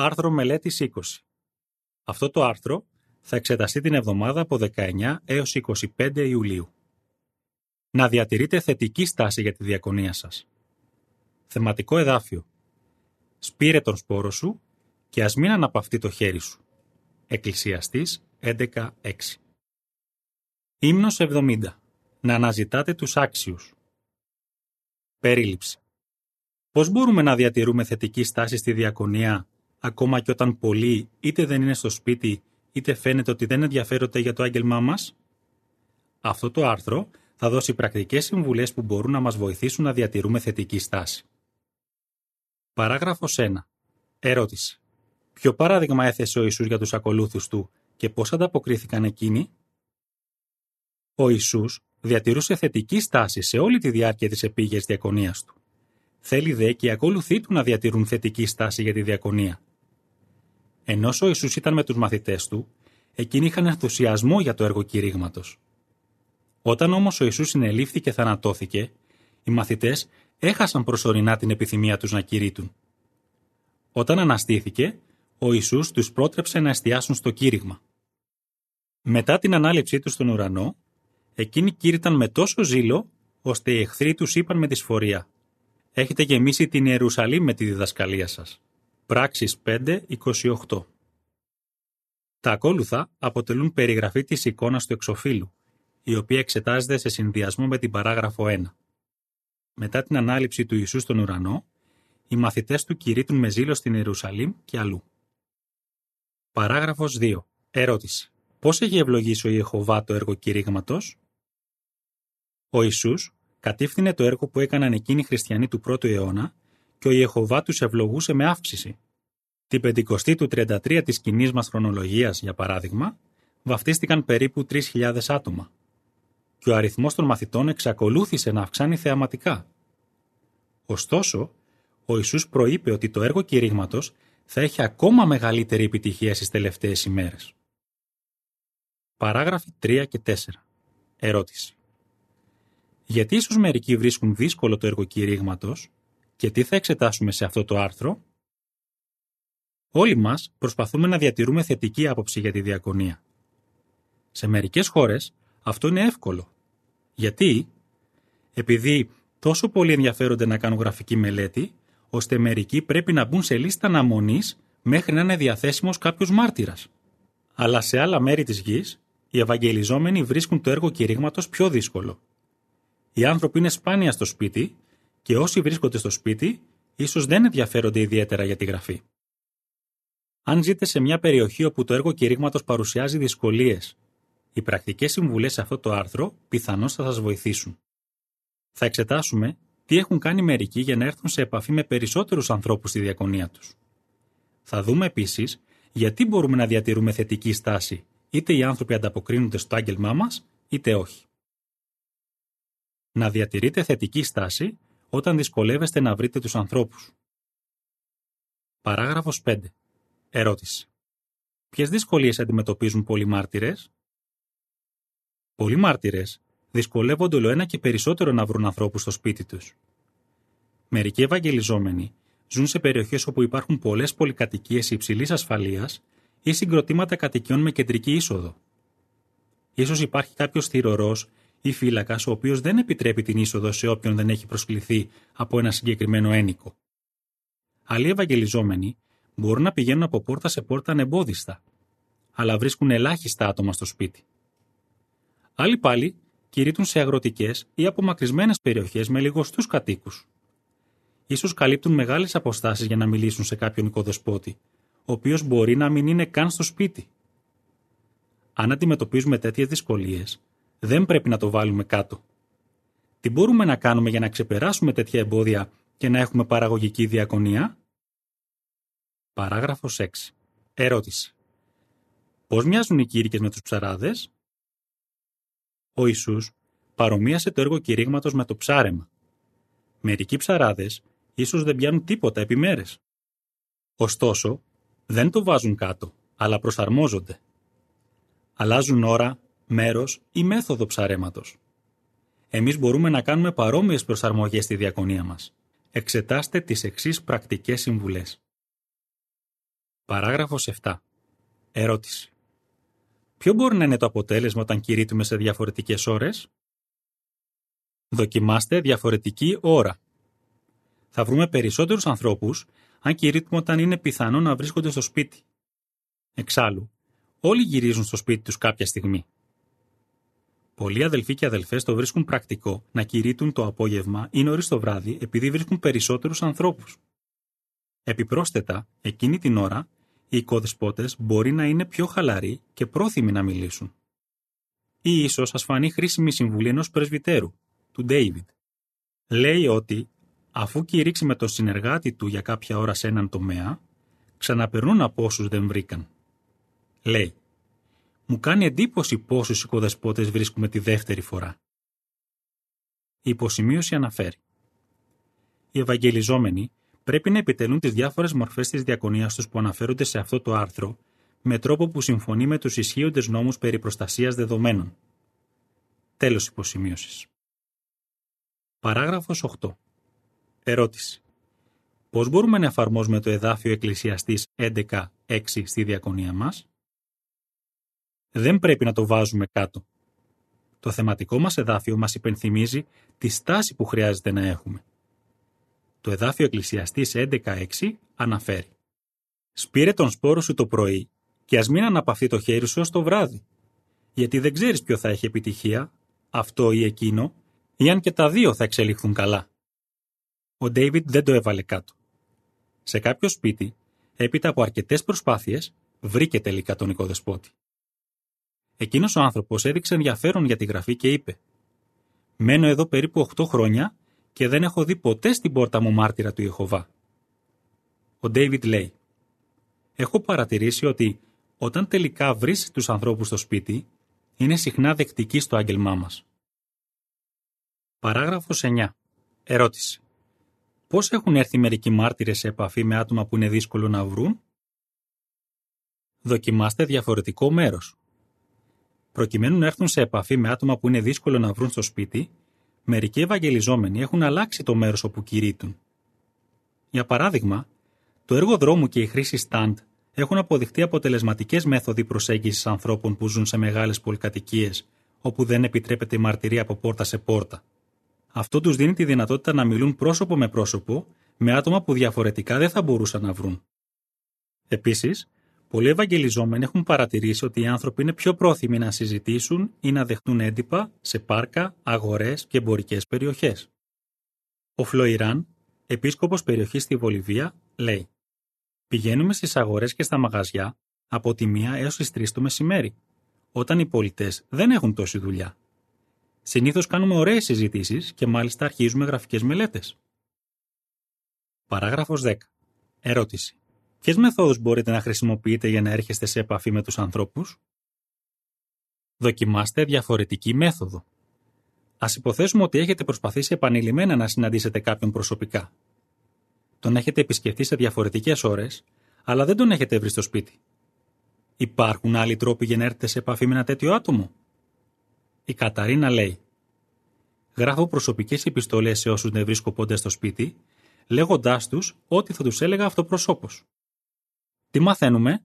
Άρθρο μελέτης 20. Αυτό το άρθρο θα εξεταστεί την εβδομάδα από 19 έως 25 Ιουλίου. Να διατηρείτε θετική στάση για τη διακονία σας. Θεματικό εδάφιο. Σπήρε τον σπόρο σου και ας μην αναπαυτεί το χέρι σου. Εκκλησιαστής 11.6 Ύμνος 70. Να αναζητάτε τους άξιους. Περίληψη. Πώς μπορούμε να διατηρούμε θετική στάση στη διακονία; Ακόμα και όταν πολλοί είτε δεν είναι στο σπίτι είτε φαίνεται ότι δεν ενδιαφέρονται για το άγγελμά μας; Αυτό το άρθρο θα δώσει πρακτικές συμβουλές που μπορούν να μας βοηθήσουν να διατηρούμε θετική στάση. Παράγραφος 1. Ερώτηση. Ποιο παράδειγμα έθεσε ο Ιησούς για τους ακολούθους του και πώς ανταποκρίθηκαν εκείνοι; Ο Ιησούς διατηρούσε θετική στάση σε όλη τη διάρκεια της επίγειας διακονίας του. Θέλει δε και οι ακολουθοί του να διατηρούν θετική στάση για τη διακονία. Ενώ ο Ιησούς ήταν με τους μαθητές του, εκείνοι είχαν ενθουσιασμό για το έργο κηρύγματος. Όταν όμως ο Ιησούς συνελήφθη και θανατώθηκε, οι μαθητές έχασαν προσωρινά την επιθυμία τους να κηρύττουν. Όταν αναστήθηκε, ο Ιησούς τους πρότρεψε να εστιάσουν στο κήρυγμα. Μετά την ανάληψή τους στον ουρανό, εκείνοι κήρυταν με τόσο ζήλο, ώστε οι εχθροί τους είπαν με δυσφορία «Έχετε γεμίσει την Ιερουσαλήμ με τη διδασκαλία σας». Πράξεις 5.28 Τα ακόλουθα αποτελούν περιγραφή της εικόνας του εξοφύλου, η οποία εξετάζεται σε συνδυασμό με την παράγραφο 1. Μετά την ανάληψη του Ιησού στον ουρανό, οι μαθητές του κηρύττουν με ζήλο στην Ιερουσαλήμ και αλλού. Παράγραφος 2. Ερώτηση. Πώς έχει ευλογήσει ο Ιεχωβά το έργο κηρύγματος; Ο Ιησούς κατήφθηνε το έργο που έκαναν εκείνοι οι χριστιανοί του πρώτου αιώνα και ο Ιεχωβά τους ευλογούσε με αύξηση. Την πεντηκοστή του 33 της κοινής μας χρονολογίας, για παράδειγμα, βαφτίστηκαν περίπου 3.000 άτομα. Και ο αριθμός των μαθητών εξακολούθησε να αυξάνει θεαματικά. Ωστόσο, ο Ιησούς προείπε ότι το έργο κηρύγματος θα έχει ακόμα μεγαλύτερη επιτυχία στις τελευταίες ημέρες. Παράγραφοι 3 και 4. Ερώτηση. Γιατί ίσως μερικοί βρίσκουν δύσκολο το έργο κηρύγματος; Και τι θα εξετάσουμε σε αυτό το άρθρο; Όλοι μας προσπαθούμε να διατηρούμε θετική άποψη για τη διακονία. Σε μερικές χώρες αυτό είναι εύκολο. Γιατί; Επειδή τόσο πολλοί ενδιαφέρονται να κάνουν γραφική μελέτη, ώστε μερικοί πρέπει να μπουν σε λίστα αναμονής μέχρι να είναι διαθέσιμος κάποιος μάρτυρας. Αλλά σε άλλα μέρη της γης, οι Ευαγγελιζόμενοι βρίσκουν το έργο κηρύγματος πιο δύσκολο. Οι άνθρωποι είναι σπάνια στο σπίτι και όσοι βρίσκονται στο σπίτι, ίσως δεν ενδιαφέρονται ιδιαίτερα για τη γραφή. Αν ζείτε σε μια περιοχή όπου το έργο κηρύγματος παρουσιάζει δυσκολίες, οι πρακτικές συμβουλές σε αυτό το άρθρο πιθανώς θα σας βοηθήσουν. Θα εξετάσουμε τι έχουν κάνει μερικοί για να έρθουν σε επαφή με περισσότερους ανθρώπους στη διακονία τους. Θα δούμε επίσης γιατί μπορούμε να διατηρούμε θετική στάση, είτε οι άνθρωποι ανταποκρίνονται στο άγγελμά μας, είτε όχι. Να διατηρείτε θετική στάση όταν δυσκολεύεστε να βρείτε τους ανθρώπους. Παράγραφος 5. Ερώτηση. Ποιες δυσκολίες αντιμετωπίζουν πολλοί μάρτυρες; Πολλοί μάρτυρες δυσκολεύονται όλο ένα και περισσότερο να βρουν ανθρώπους στο σπίτι τους. Μερικοί ευαγγελιζόμενοι ζουν σε περιοχές όπου υπάρχουν πολλές πολυκατοικίες υψηλής ασφαλείας ή συγκροτήματα κατοικιών με κεντρική είσοδο. Ίσως υπάρχει κάποιος θηρορός ή φύλακας ο οποίος δεν επιτρέπει την είσοδο σε όποιον δεν έχει προσκληθεί από ένα συγκεκριμένο ένικο. Άλλοι ευαγγελιζόμενοι μπορούν να πηγαίνουν από πόρτα σε πόρτα ανεμπόδιστα, αλλά βρίσκουν ελάχιστα άτομα στο σπίτι. Άλλοι πάλι κηρύττουν σε αγροτικές ή απομακρυσμένες περιοχές με λιγοστούς κατοίκους. σω καλύπτουν μεγάλες αποστάσεις για να μιλήσουν σε κάποιον οικοδεσπότη, ο οποίος μπορεί να μην είναι καν στο σπίτι. Αν αντιμετωπίζουμε τέτοιες δυσκολίες, δεν πρέπει να το βάλουμε κάτω. Τι μπορούμε να κάνουμε για να ξεπεράσουμε τέτοια εμπόδια και να έχουμε παραγωγική διακονία; Παράγραφος 6. Ερώτηση. Πώς μοιάζουν οι κήρυκες με τους ψαράδες; Ο Ιησούς παρομοίασε το έργο κηρύγματος με το ψάρεμα. Μερικοί ψαράδες ίσως δεν πιάνουν τίποτα επί μέρες. Ωστόσο, δεν το βάζουν κάτω, αλλά προσαρμόζονται. Αλλάζουν ώρα, μέρος ή μέθοδο ψαρέματος. Εμείς μπορούμε να κάνουμε παρόμοιες προσαρμογές στη διακονία μας. Εξετάστε τις εξής πρακτικές συμβουλές. Παράγραφος 7. Ερώτηση. Ποιο μπορεί να είναι το αποτέλεσμα όταν κηρύττουμε σε διαφορετικές ώρες; Δοκιμάστε διαφορετική ώρα. Θα βρούμε περισσότερους ανθρώπους αν κηρύττουμε όταν είναι πιθανό να βρίσκονται στο σπίτι. Εξάλλου, όλοι γυρίζουν στο σπίτι τους κάποια στιγμή. Πολλοί αδελφοί και αδελφές το βρίσκουν πρακτικό να κηρύττουν το απόγευμα ή νωρίς το βράδυ επειδή βρίσκουν περισσότερους ανθρώπους. Επιπρόσθετα, εκείνη την ώρα, οι οικοδεσπότες μπορεί να είναι πιο χαλαροί και πρόθυμοι να μιλήσουν. Ή ίσως σα φανεί χρήσιμη συμβουλή ενός πρεσβυτέρου, του David. Λέει ότι, αφού κηρύξει με τον συνεργάτη του για κάποια ώρα σε έναν τομέα, ξαναπερνούν από όσους δεν βρήκαν. Λέει, μου κάνει εντύπωση πόσους οικοδεσπότες βρίσκουμε τη δεύτερη φορά. Η υποσημείωση αναφέρει. Οι Ευαγγελιζόμενοι πρέπει να επιτελούν τις διάφορες μορφές της διακονίας τους που αναφέρονται σε αυτό το άρθρο με τρόπο που συμφωνεί με τους ισχύοντες νόμους περί προστασίας δεδομένων. Τέλος υποσημείωσης. Παράγραφος 8. Ερώτηση. Πώς μπορούμε να εφαρμόζουμε το εδάφιο Εκκλησιαστής 11.6 στη διακονία μας; Δεν πρέπει να το βάζουμε κάτω. Το θεματικό μας εδάφιο μας υπενθυμίζει τη στάση που χρειάζεται να έχουμε. Το εδάφιο Εκκλησιαστής 11.6 αναφέρει «Σπήρε τον σπόρο σου το πρωί και ας μην αναπαυθεί το χέρι σου ως το βράδυ, γιατί δεν ξέρεις ποιο θα έχει επιτυχία, αυτό ή εκείνο, ή αν και τα δύο θα εξελιχθούν καλά». Ο Ντέιβιτ δεν το έβαλε κάτω. Σε κάποιο σπίτι, έπειτα από αρκετές προσπάθειες, βρήκε τελικά τον οικοδεσπότη. Εκείνος ο άνθρωπος έδειξε ενδιαφέρον για τη γραφή και είπε: Μένω εδώ περίπου 8 χρόνια και δεν έχω δει ποτέ στην πόρτα μου μάρτυρα του Ιεχωβά. Ο Ντέιβιτ λέει: Έχω παρατηρήσει ότι όταν τελικά βρεις τους ανθρώπους στο σπίτι, είναι συχνά δεκτικοί στο άγγελμά μας. Παράγραφος 9. Ερώτηση. Πώς έχουν έρθει μερικοί μάρτυρες σε επαφή με άτομα που είναι δύσκολο να βρουν; Δοκιμάστε διαφορετικό μέρος. Προκειμένου να έρθουν σε επαφή με άτομα που είναι δύσκολο να βρουν στο σπίτι, μερικοί ευαγγελιζόμενοι έχουν αλλάξει το μέρος όπου κηρύττουν. Για παράδειγμα, το έργο δρόμου και η χρήση stand έχουν αποδειχτεί αποτελεσματικές μέθοδοι προσέγγισης ανθρώπων που ζουν σε μεγάλες πολυκατοικίες, όπου δεν επιτρέπεται η μαρτυρία από πόρτα σε πόρτα. Αυτό τους δίνει τη δυνατότητα να μιλούν πρόσωπο με πρόσωπο με άτομα που διαφορετικά δεν θα μπορούσαν να βρουν. Επίσης, Πολλοί Ευαγγελιζόμενοι έχουν παρατηρήσει ότι οι άνθρωποι είναι πιο πρόθυμοι να συζητήσουν ή να δεχτούν έντυπα σε πάρκα, αγορές και εμπορικές περιοχές. Ο Φλοϊράν, επίσκοπος περιοχής στη Βολιβία, λέει: Πηγαίνουμε στις αγορές και στα μαγαζιά από τη 1 έως τις 3 το μεσημέρι, όταν οι πολιτές δεν έχουν τόση δουλειά. Συνήθως κάνουμε ωραίες συζητήσεις και μάλιστα αρχίζουμε γραφικές μελέτες. Παράγραφος 10. Ερώτηση. Ποιες μεθόδους μπορείτε να χρησιμοποιείτε για να έρχεστε σε επαφή με τους ανθρώπους; Δοκιμάστε διαφορετική μέθοδο. Α υποθέσουμε ότι έχετε προσπαθήσει επανειλημμένα να συναντήσετε κάποιον προσωπικά. Τον έχετε επισκεφτεί σε διαφορετικές ώρες, αλλά δεν τον έχετε βρει στο σπίτι. Υπάρχουν άλλοι τρόποι για να έρθετε σε επαφή με ένα τέτοιο άτομο; Η Καταρίνα λέει: Γράφω προσωπικές επιστολές σε όσους δεν βρίσκω ποτέ στο σπίτι, λέγοντάς τους ότι θα τους έλεγα αυτοπροσώπως. Τι μαθαίνουμε;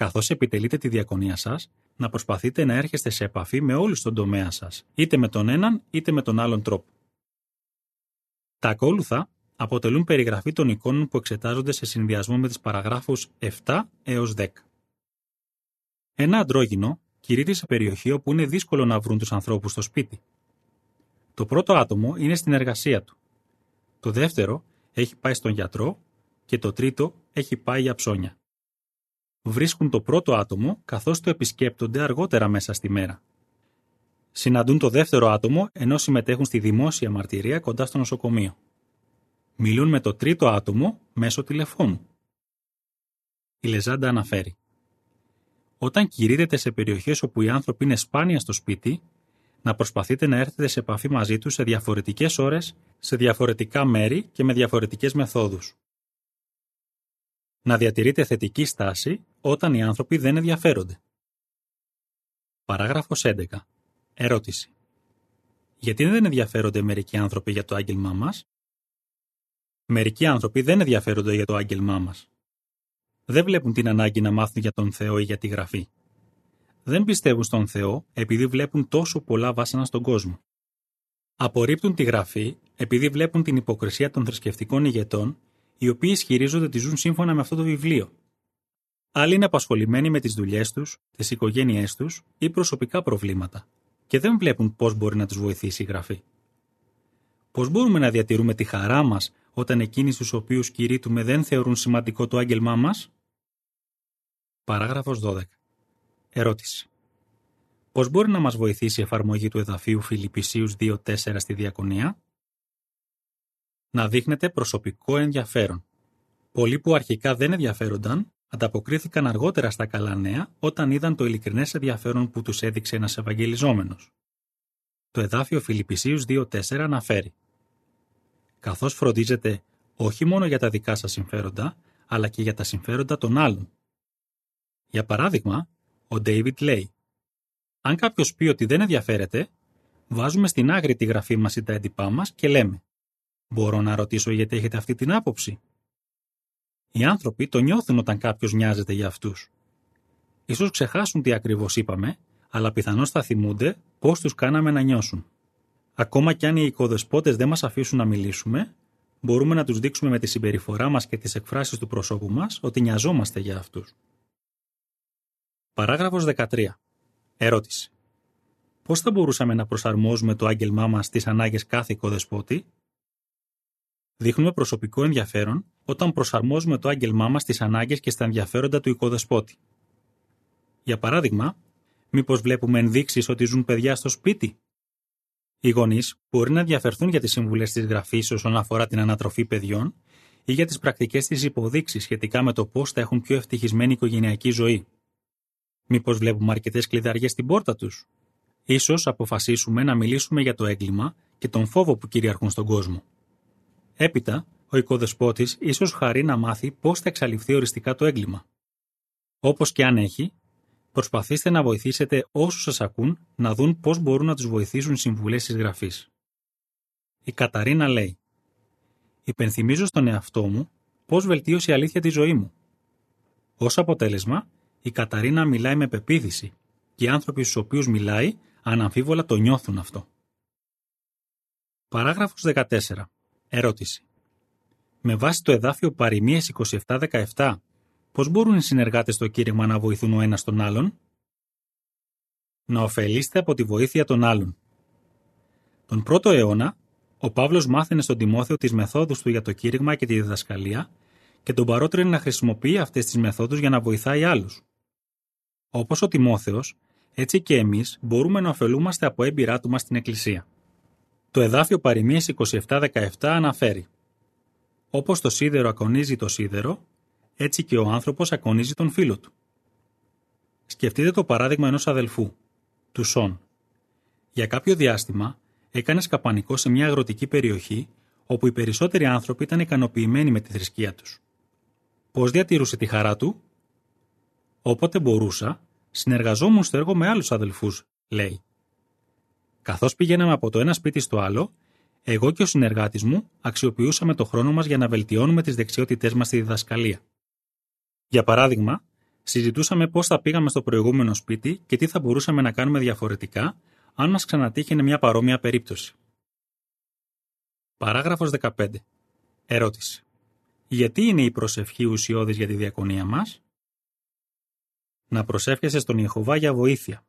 Καθώς επιτελείτε τη διακονία σας, να προσπαθείτε να έρχεστε σε επαφή με όλους στον τομέα σας, είτε με τον έναν είτε με τον άλλον τρόπο. Τα ακόλουθα αποτελούν περιγραφή των εικόνων που εξετάζονται σε συνδυασμό με τις παραγράφους 7 έως 10. Ένα αντρόγινο κηρύττει σε περιοχή όπου είναι δύσκολο να βρουν τους ανθρώπους στο σπίτι. Το πρώτο άτομο είναι στην εργασία του. Το δεύτερο έχει πάει στον γιατρό και το τρίτο έχει πάει για ψώνια. Βρίσκουν το πρώτο άτομο καθώς το επισκέπτονται αργότερα μέσα στη μέρα. Συναντούν το δεύτερο άτομο ενώ συμμετέχουν στη δημόσια μαρτυρία κοντά στο νοσοκομείο. Μιλούν με το τρίτο άτομο μέσω τηλεφώνου. Η Λεζάντα αναφέρει. Όταν κηρύττετε σε περιοχές όπου οι άνθρωποι είναι σπάνια στο σπίτι, να προσπαθείτε να έρθετε σε επαφή μαζί τους σε διαφορετικές ώρες, σε διαφορετικά μέρη και με διαφορετικές μεθόδους να διατηρείτε θετική στάση όταν οι άνθρωποι δεν ενδιαφέρονται. Παράγραφος 11. Ερώτηση. Γιατί δεν ενδιαφέρονται μερικοί άνθρωποι για το άγγελμά μας; Μερικοί άνθρωποι δεν ενδιαφέρονται για το άγγελμά μας. δεν βλέπουν την ανάγκη να μάθουν για τον Θεό ή για τη γραφή. Δεν πιστεύουν στον Θεό επειδή βλέπουν τόσο πολλά βάσανα στον κόσμο. Απορρίπτουν τη γραφή επειδή βλέπουν την υποκρισία των θρησκευτικών ηγετών, οι οποίοι ισχυρίζονται ότι ζουν σύμφωνα με αυτό το βιβλίο. Άλλοι είναι απασχολημένοι με τις δουλειές τους, τις οικογένειές τους ή προσωπικά προβλήματα, και δεν βλέπουν πώς μπορεί να τους βοηθήσει η γραφή. Πώς μπορούμε να διατηρούμε τη χαρά μας όταν εκείνοι στους οποίους κηρύττουμε δεν θεωρούν σημαντικό το άγγελμά μας; Παράγραφος 12. Ερώτηση. Πώς μπορεί να μας βοηθήσει η εφαρμογή του εδαφίου Φιλιππισίους 2.4 στη Διακονία; Να δείχνετε προσωπικό ενδιαφέρον. Πολλοί που αρχικά δεν ενδιαφέρονταν, ανταποκρίθηκαν αργότερα στα καλά νέα όταν είδαν το ειλικρινές ενδιαφέρον που τους έδειξε ένας Ευαγγελιζόμενος. Το εδάφιο Φιλιππισίους 2.4 αναφέρει «Καθώς φροντίζετε όχι μόνο για τα δικά σας συμφέροντα, αλλά και για τα συμφέροντα των άλλων». Για παράδειγμα, ο David λέει αν κάποιος πει ότι δεν ενδιαφέρεται, βάζουμε στην άκρη τη γραφή μας ή τα έντυπά μας και λέμε: Μπορώ να ρωτήσω γιατί έχετε αυτή την άποψη. Οι άνθρωποι το νιώθουν όταν κάποιος νοιάζεται για αυτούς. σω ξεχάσουν τι ακριβώς είπαμε, αλλά πιθανώς θα θυμούνται πώς τους κάναμε να νιώσουν. Ακόμα κι αν οι οικοδεσπότες δεν μας αφήσουν να μιλήσουμε, μπορούμε να τους δείξουμε με τη συμπεριφορά μας και τις εκφράσεις του προσώπου μας ότι νοιαζόμαστε για αυτούς. Παράγραφος 13. Ερώτηση. Πώς θα μπορούσαμε να προσαρμόζουμε το άγγελμά μας στις ανάγκες κάθε οικοδεσπότη; Δείχνουμε προσωπικό ενδιαφέρον όταν προσαρμόζουμε το άγγελμά μας στις ανάγκες και στα ενδιαφέροντα του οικοδεσπότη. Για παράδειγμα, μήπως βλέπουμε ενδείξεις ότι ζουν παιδιά στο σπίτι; Οι γονείς μπορεί να ενδιαφερθούν για τις συμβουλές της γραφής όσον αφορά την ανατροφή παιδιών ή για τις πρακτικές της υποδείξεις σχετικά με το πώς θα έχουν πιο ευτυχισμένη οικογενειακή ζωή. Μήπως βλέπουμε αρκετές κλειδαριές στην πόρτα τους; Ίσως αποφασίσουμε να μιλήσουμε για το έγκλημα και τον φόβο που κυριαρχούν στον κόσμο. Έπειτα, ο οικοδεσπότης ίσως χαρεί να μάθει πώς θα εξαλειφθεί οριστικά το έγκλημα. Όπως και αν έχει, προσπαθήστε να βοηθήσετε όσους σας ακούν να δουν πώς μπορούν να τους βοηθήσουν συμβουλές της γραφής. Η Καταρίνα λέει «Υπενθυμίζω στον εαυτό μου πώς βελτίωσε η αλήθεια τη ζωή μου. Ως αποτέλεσμα, η Καταρίνα μιλάει με πεποίθηση και οι άνθρωποι στους οποίους μιλάει αναμφίβολα το νιώθουν αυτό. Παράγραφος 14. Ερώτηση. Με βάση το εδάφιο Παριμίες 27-17, πώς μπορούν οι συνεργάτες στο κήρυγμα να βοηθούν ο ένας τον άλλον; Να ωφελείστε από τη βοήθεια των άλλων. Τον πρώτο αιώνα, ο Παύλος μάθαινε στον Τιμόθεο τις μεθόδους του για το κήρυγμα και τη διδασκαλία και τον παρότρινε να χρησιμοποιεί αυτές τις μεθόδους για να βοηθάει άλλους. Όπως ο Τιμόθεος, έτσι και εμείς μπορούμε να ωφελούμαστε από έμπειρά του μας στην Εκκλησία. Το εδάφιο Παριμίες 27-17 αναφέρει «Όπως το σίδερο ακονίζει το σίδερο, έτσι και ο άνθρωπος ακονίζει τον φίλο του». Σκεφτείτε το παράδειγμα ενός αδελφού, του Σον. Για κάποιο διάστημα έκανε σκαπανικό σε μια αγροτική περιοχή όπου οι περισσότεροι άνθρωποι ήταν ικανοποιημένοι με τη θρησκεία τους. Πώς διατηρούσε τη χαρά του; Όποτε μπορούσα, συνεργαζόμουν στο έργο με άλλους αδελφούς, λέει. Καθώς πηγαίναμε από το ένα σπίτι στο άλλο, εγώ και ο συνεργάτης μου αξιοποιούσαμε το χρόνο μας για να βελτιώνουμε τις δεξιότητές μας στη διδασκαλία. Για παράδειγμα, συζητούσαμε πώς θα πήγαμε στο προηγούμενο σπίτι και τι θα μπορούσαμε να κάνουμε διαφορετικά αν μας ξανατύχαινε μια παρόμοια περίπτωση. Παράγραφος 15. Ερώτηση. Γιατί είναι η προσευχή ουσιώδης για τη διακονία μας; να προσεύχεσαι στον Ιεχωβά για βοήθεια.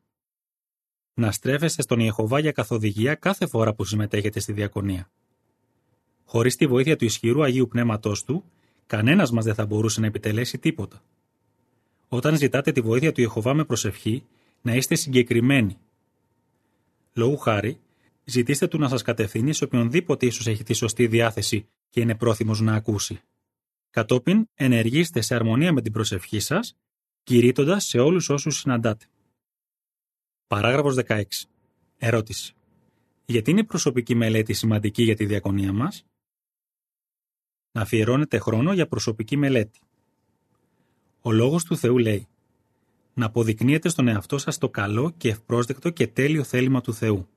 Να στρέφεσαι στον Ιεχωβά για καθοδηγία κάθε φορά που συμμετέχετε στη διακονία. Χωρίς τη βοήθεια του ισχυρού Αγίου Πνεύματός του, κανένας μας δεν θα μπορούσε να επιτελέσει τίποτα. Όταν ζητάτε τη βοήθεια του Ιεχωβά με προσευχή, να είστε συγκεκριμένοι. Λόγου χάρη, ζητήστε του να σας κατευθύνει σε οποιονδήποτε ίσως έχει τη σωστή διάθεση και είναι πρόθυμος να ακούσει. Κατόπιν, ενεργήστε σε αρμονία με την προσευχή σας κηρύττοντας σε όλους όσους συναντάτε. Παράγραφος 16. Ερώτηση. Γιατί είναι η προσωπική μελέτη σημαντική για τη διακονία μας; Να αφιερώνετε χρόνο για προσωπική μελέτη. Ο λόγος του Θεού λέει να αποδεικνύετε στον εαυτό σας το καλό και ευπρόσδεκτο και τέλειο θέλημα του Θεού.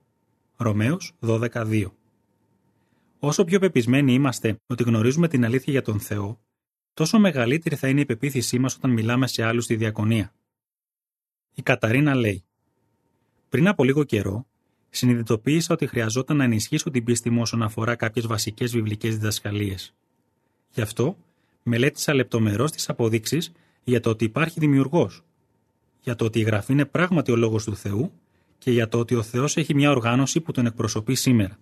Ρωμαίος 12.2 Όσο πιο πεπισμένοι είμαστε ότι γνωρίζουμε την αλήθεια για τον Θεό, τόσο μεγαλύτερη θα είναι η πεποίθησή μας όταν μιλάμε σε άλλους στη διακονία. Η Καταρίνα λέει: Πριν από λίγο καιρό, συνειδητοποίησα ότι χρειαζόταν να ενισχύσω την πίστη μου όσον αφορά κάποιες βασικές βιβλικές διδασκαλίες. Γι' αυτό, μελέτησα λεπτομερώς τις αποδείξεις για το ότι υπάρχει δημιουργός, για το ότι η γραφή είναι πράγματι ο λόγος του Θεού και για το ότι ο Θεός έχει μια οργάνωση που τον εκπροσωπεί σήμερα.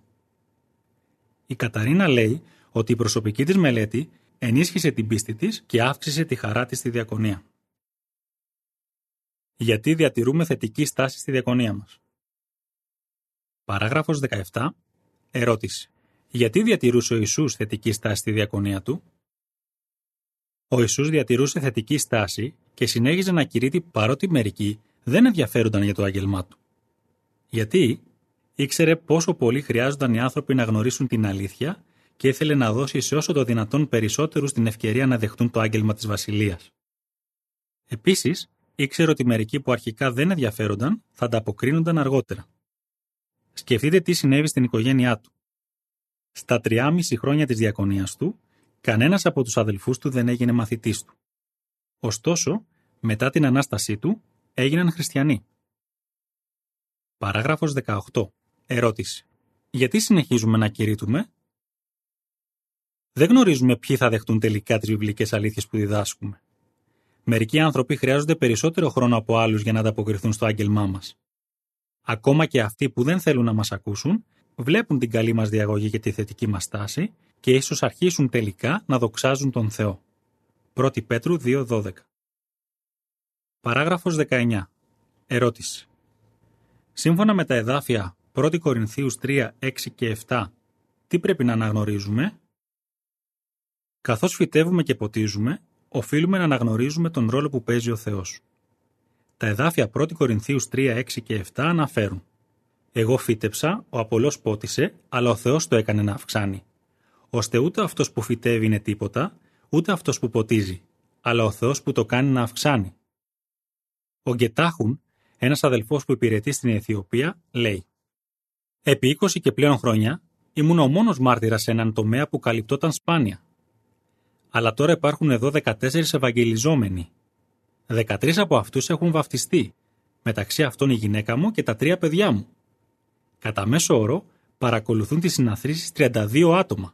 Η Καταρίνα λέει ότι η προσωπική της μελέτη ενίσχυσε την πίστη της και αύξησε τη χαρά της στη διακονία. Γιατί διατηρούμε θετική στάση στη διακονία μας. Παράγραφος 17. Ερώτηση. Γιατί διατηρούσε ο Ιησούς θετική στάση στη διακονία του; Ο Ιησούς διατηρούσε θετική στάση και συνέχιζε να κηρύττει παρότι μερικοί δεν ενδιαφέρονταν για το άγγελμά του. Γιατί ήξερε πόσο πολύ χρειάζονταν οι άνθρωποι να γνωρίσουν την αλήθεια και ήθελε να δώσει σε όσο το δυνατόν περισσότερους την ευκαιρία να δεχτούν το άγγελμα της Βασιλείας. Επίσης, ήξερε ότι μερικοί που αρχικά δεν ενδιαφέρονταν θα ανταποκρίνονταν αργότερα. Σκεφτείτε τι συνέβη στην οικογένειά του. Στα 3,5 χρόνια της διακονίας του, κανένας από τους αδελφούς του δεν έγινε μαθητής του. Ωστόσο, μετά την ανάστασή του, έγιναν χριστιανοί. Παράγραφος 18. Ερώτηση. Γιατί συνεχίζουμε να κηρύττουμε; Δεν γνωρίζουμε ποιοι θα δεχτούν τελικά τις βιβλικές αλήθειες που διδάσκουμε. Μερικοί άνθρωποι χρειάζονται περισσότερο χρόνο από άλλους για να ανταποκριθούν στο άγγελμά μας. Ακόμα και αυτοί που δεν θέλουν να μας ακούσουν, βλέπουν την καλή μας διαγωγή και τη θετική μας τάση και ίσως αρχίσουν τελικά να δοξάζουν τον Θεό. 1 Πέτρου 2.12 Παράγραφος 19. Ερώτηση. Σύμφωνα με τα εδάφια 1 Κορινθίους 3, 6 και 7, τι πρέπει να αναγνωρίζουμε; Καθώς φυτεύουμε και ποτίζουμε, οφείλουμε να αναγνωρίζουμε τον ρόλο που παίζει ο Θεός. Τα εδάφια 1 Κορινθίους 3, 6 και 7 αναφέρουν «Εγώ φύτεψα, ο Απολός πότισε, αλλά ο Θεός το έκανε να αυξάνει. Ώστε ούτε αυτός που φυτεύει είναι τίποτα, ούτε αυτός που ποτίζει, αλλά ο Θεός που το κάνει να αυξάνει». Ο Γκετάχουν, ένας αδελφός που υπηρετεί στην Αιθιοπία, λέει «Επί 20 και πλέον χρόνια ήμουν ο μόνος μάρτυρας σε έναν τομέα που καλυπτόταν σπάνια. Αλλά τώρα υπάρχουν εδώ 14 ευαγγελιζόμενοι 13 από αυτούς έχουν βαφτιστεί, μεταξύ αυτών η γυναίκα μου και τα τρία παιδιά μου. Κατά μέσο όρο παρακολουθούν τις συναθρήσεις 32 άτομα.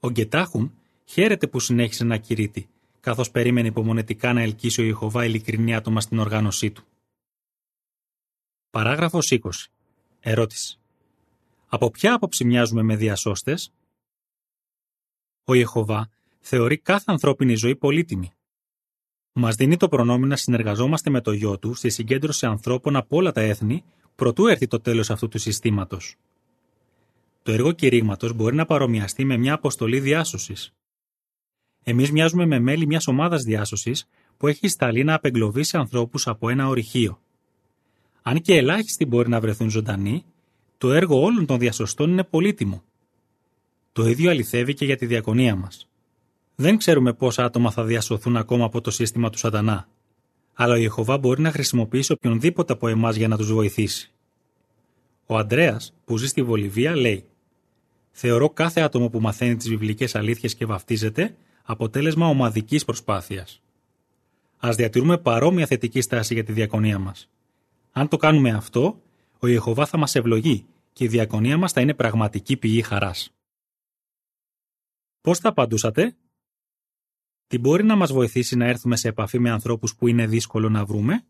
Ο Γκετάχουν χαίρεται που συνέχισε να κηρύττει, καθώς περίμενε υπομονετικά να ελκύσει ο Ιεχωβά ειλικρινή άτομα στην οργάνωσή του. Παράγραφος 20. Ερώτηση. Από ποια άποψη μοιάζουμε με διασώστες; Ο Ιεχωβά θεωρεί κάθε ανθρώπινη ζωή πολύτιμη. Μας δίνει το προνόμιο να συνεργαζόμαστε με το γιο του στη συγκέντρωση ανθρώπων από όλα τα έθνη, προτού έρθει το τέλος αυτού του συστήματος. Το έργο κηρύγματος μπορεί να παρομοιαστεί με μια αποστολή διάσωσης. Εμείς μοιάζουμε με μέλη μιας ομάδας διάσωσης που έχει σταλεί να απεγκλωβίσει ανθρώπους από ένα ορυχείο. Αν και ελάχιστοι μπορεί να βρεθούν ζωντανοί, το έργο όλων των διασωστών είναι πολύτιμο. Το ίδιο αληθεύει και για τη διακονία μας. Δεν ξέρουμε πόσα άτομα θα διασωθούν ακόμα από το σύστημα του Σατανά. Αλλά ο Ιεχοβά μπορεί να χρησιμοποιήσει οποιονδήποτε από εμάς για να τους βοηθήσει. Ο Αντρέα, που ζει στη Βολιβία, λέει: Θεωρώ κάθε άτομο που μαθαίνει τις βιβλικές αλήθειες και βαφτίζεται αποτέλεσμα ομαδικής προσπάθειας. Α διατηρούμε παρόμοια θετική στάση για τη διακονία μας. Αν το κάνουμε αυτό, ο Ιεχοβά θα μας ευλογεί και η διακονία μας θα είναι πραγματική πηγή χαράς. Πώς θα απαντούσατε, τι μπορεί να μας βοηθήσει να έρθουμε σε επαφή με ανθρώπους που είναι δύσκολο να βρούμε;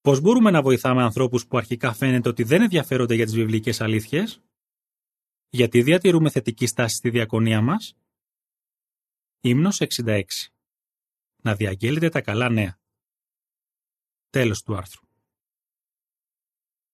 Πώς μπορούμε να βοηθάμε ανθρώπους που αρχικά φαίνεται ότι δεν ενδιαφέρονται για τις βιβλικές αλήθειες; Γιατί διατηρούμε θετική στάση στη διακονία μας; Ύμνος 66 Να διαγγέλλετε τα καλά νέα. Τέλος του άρθρου.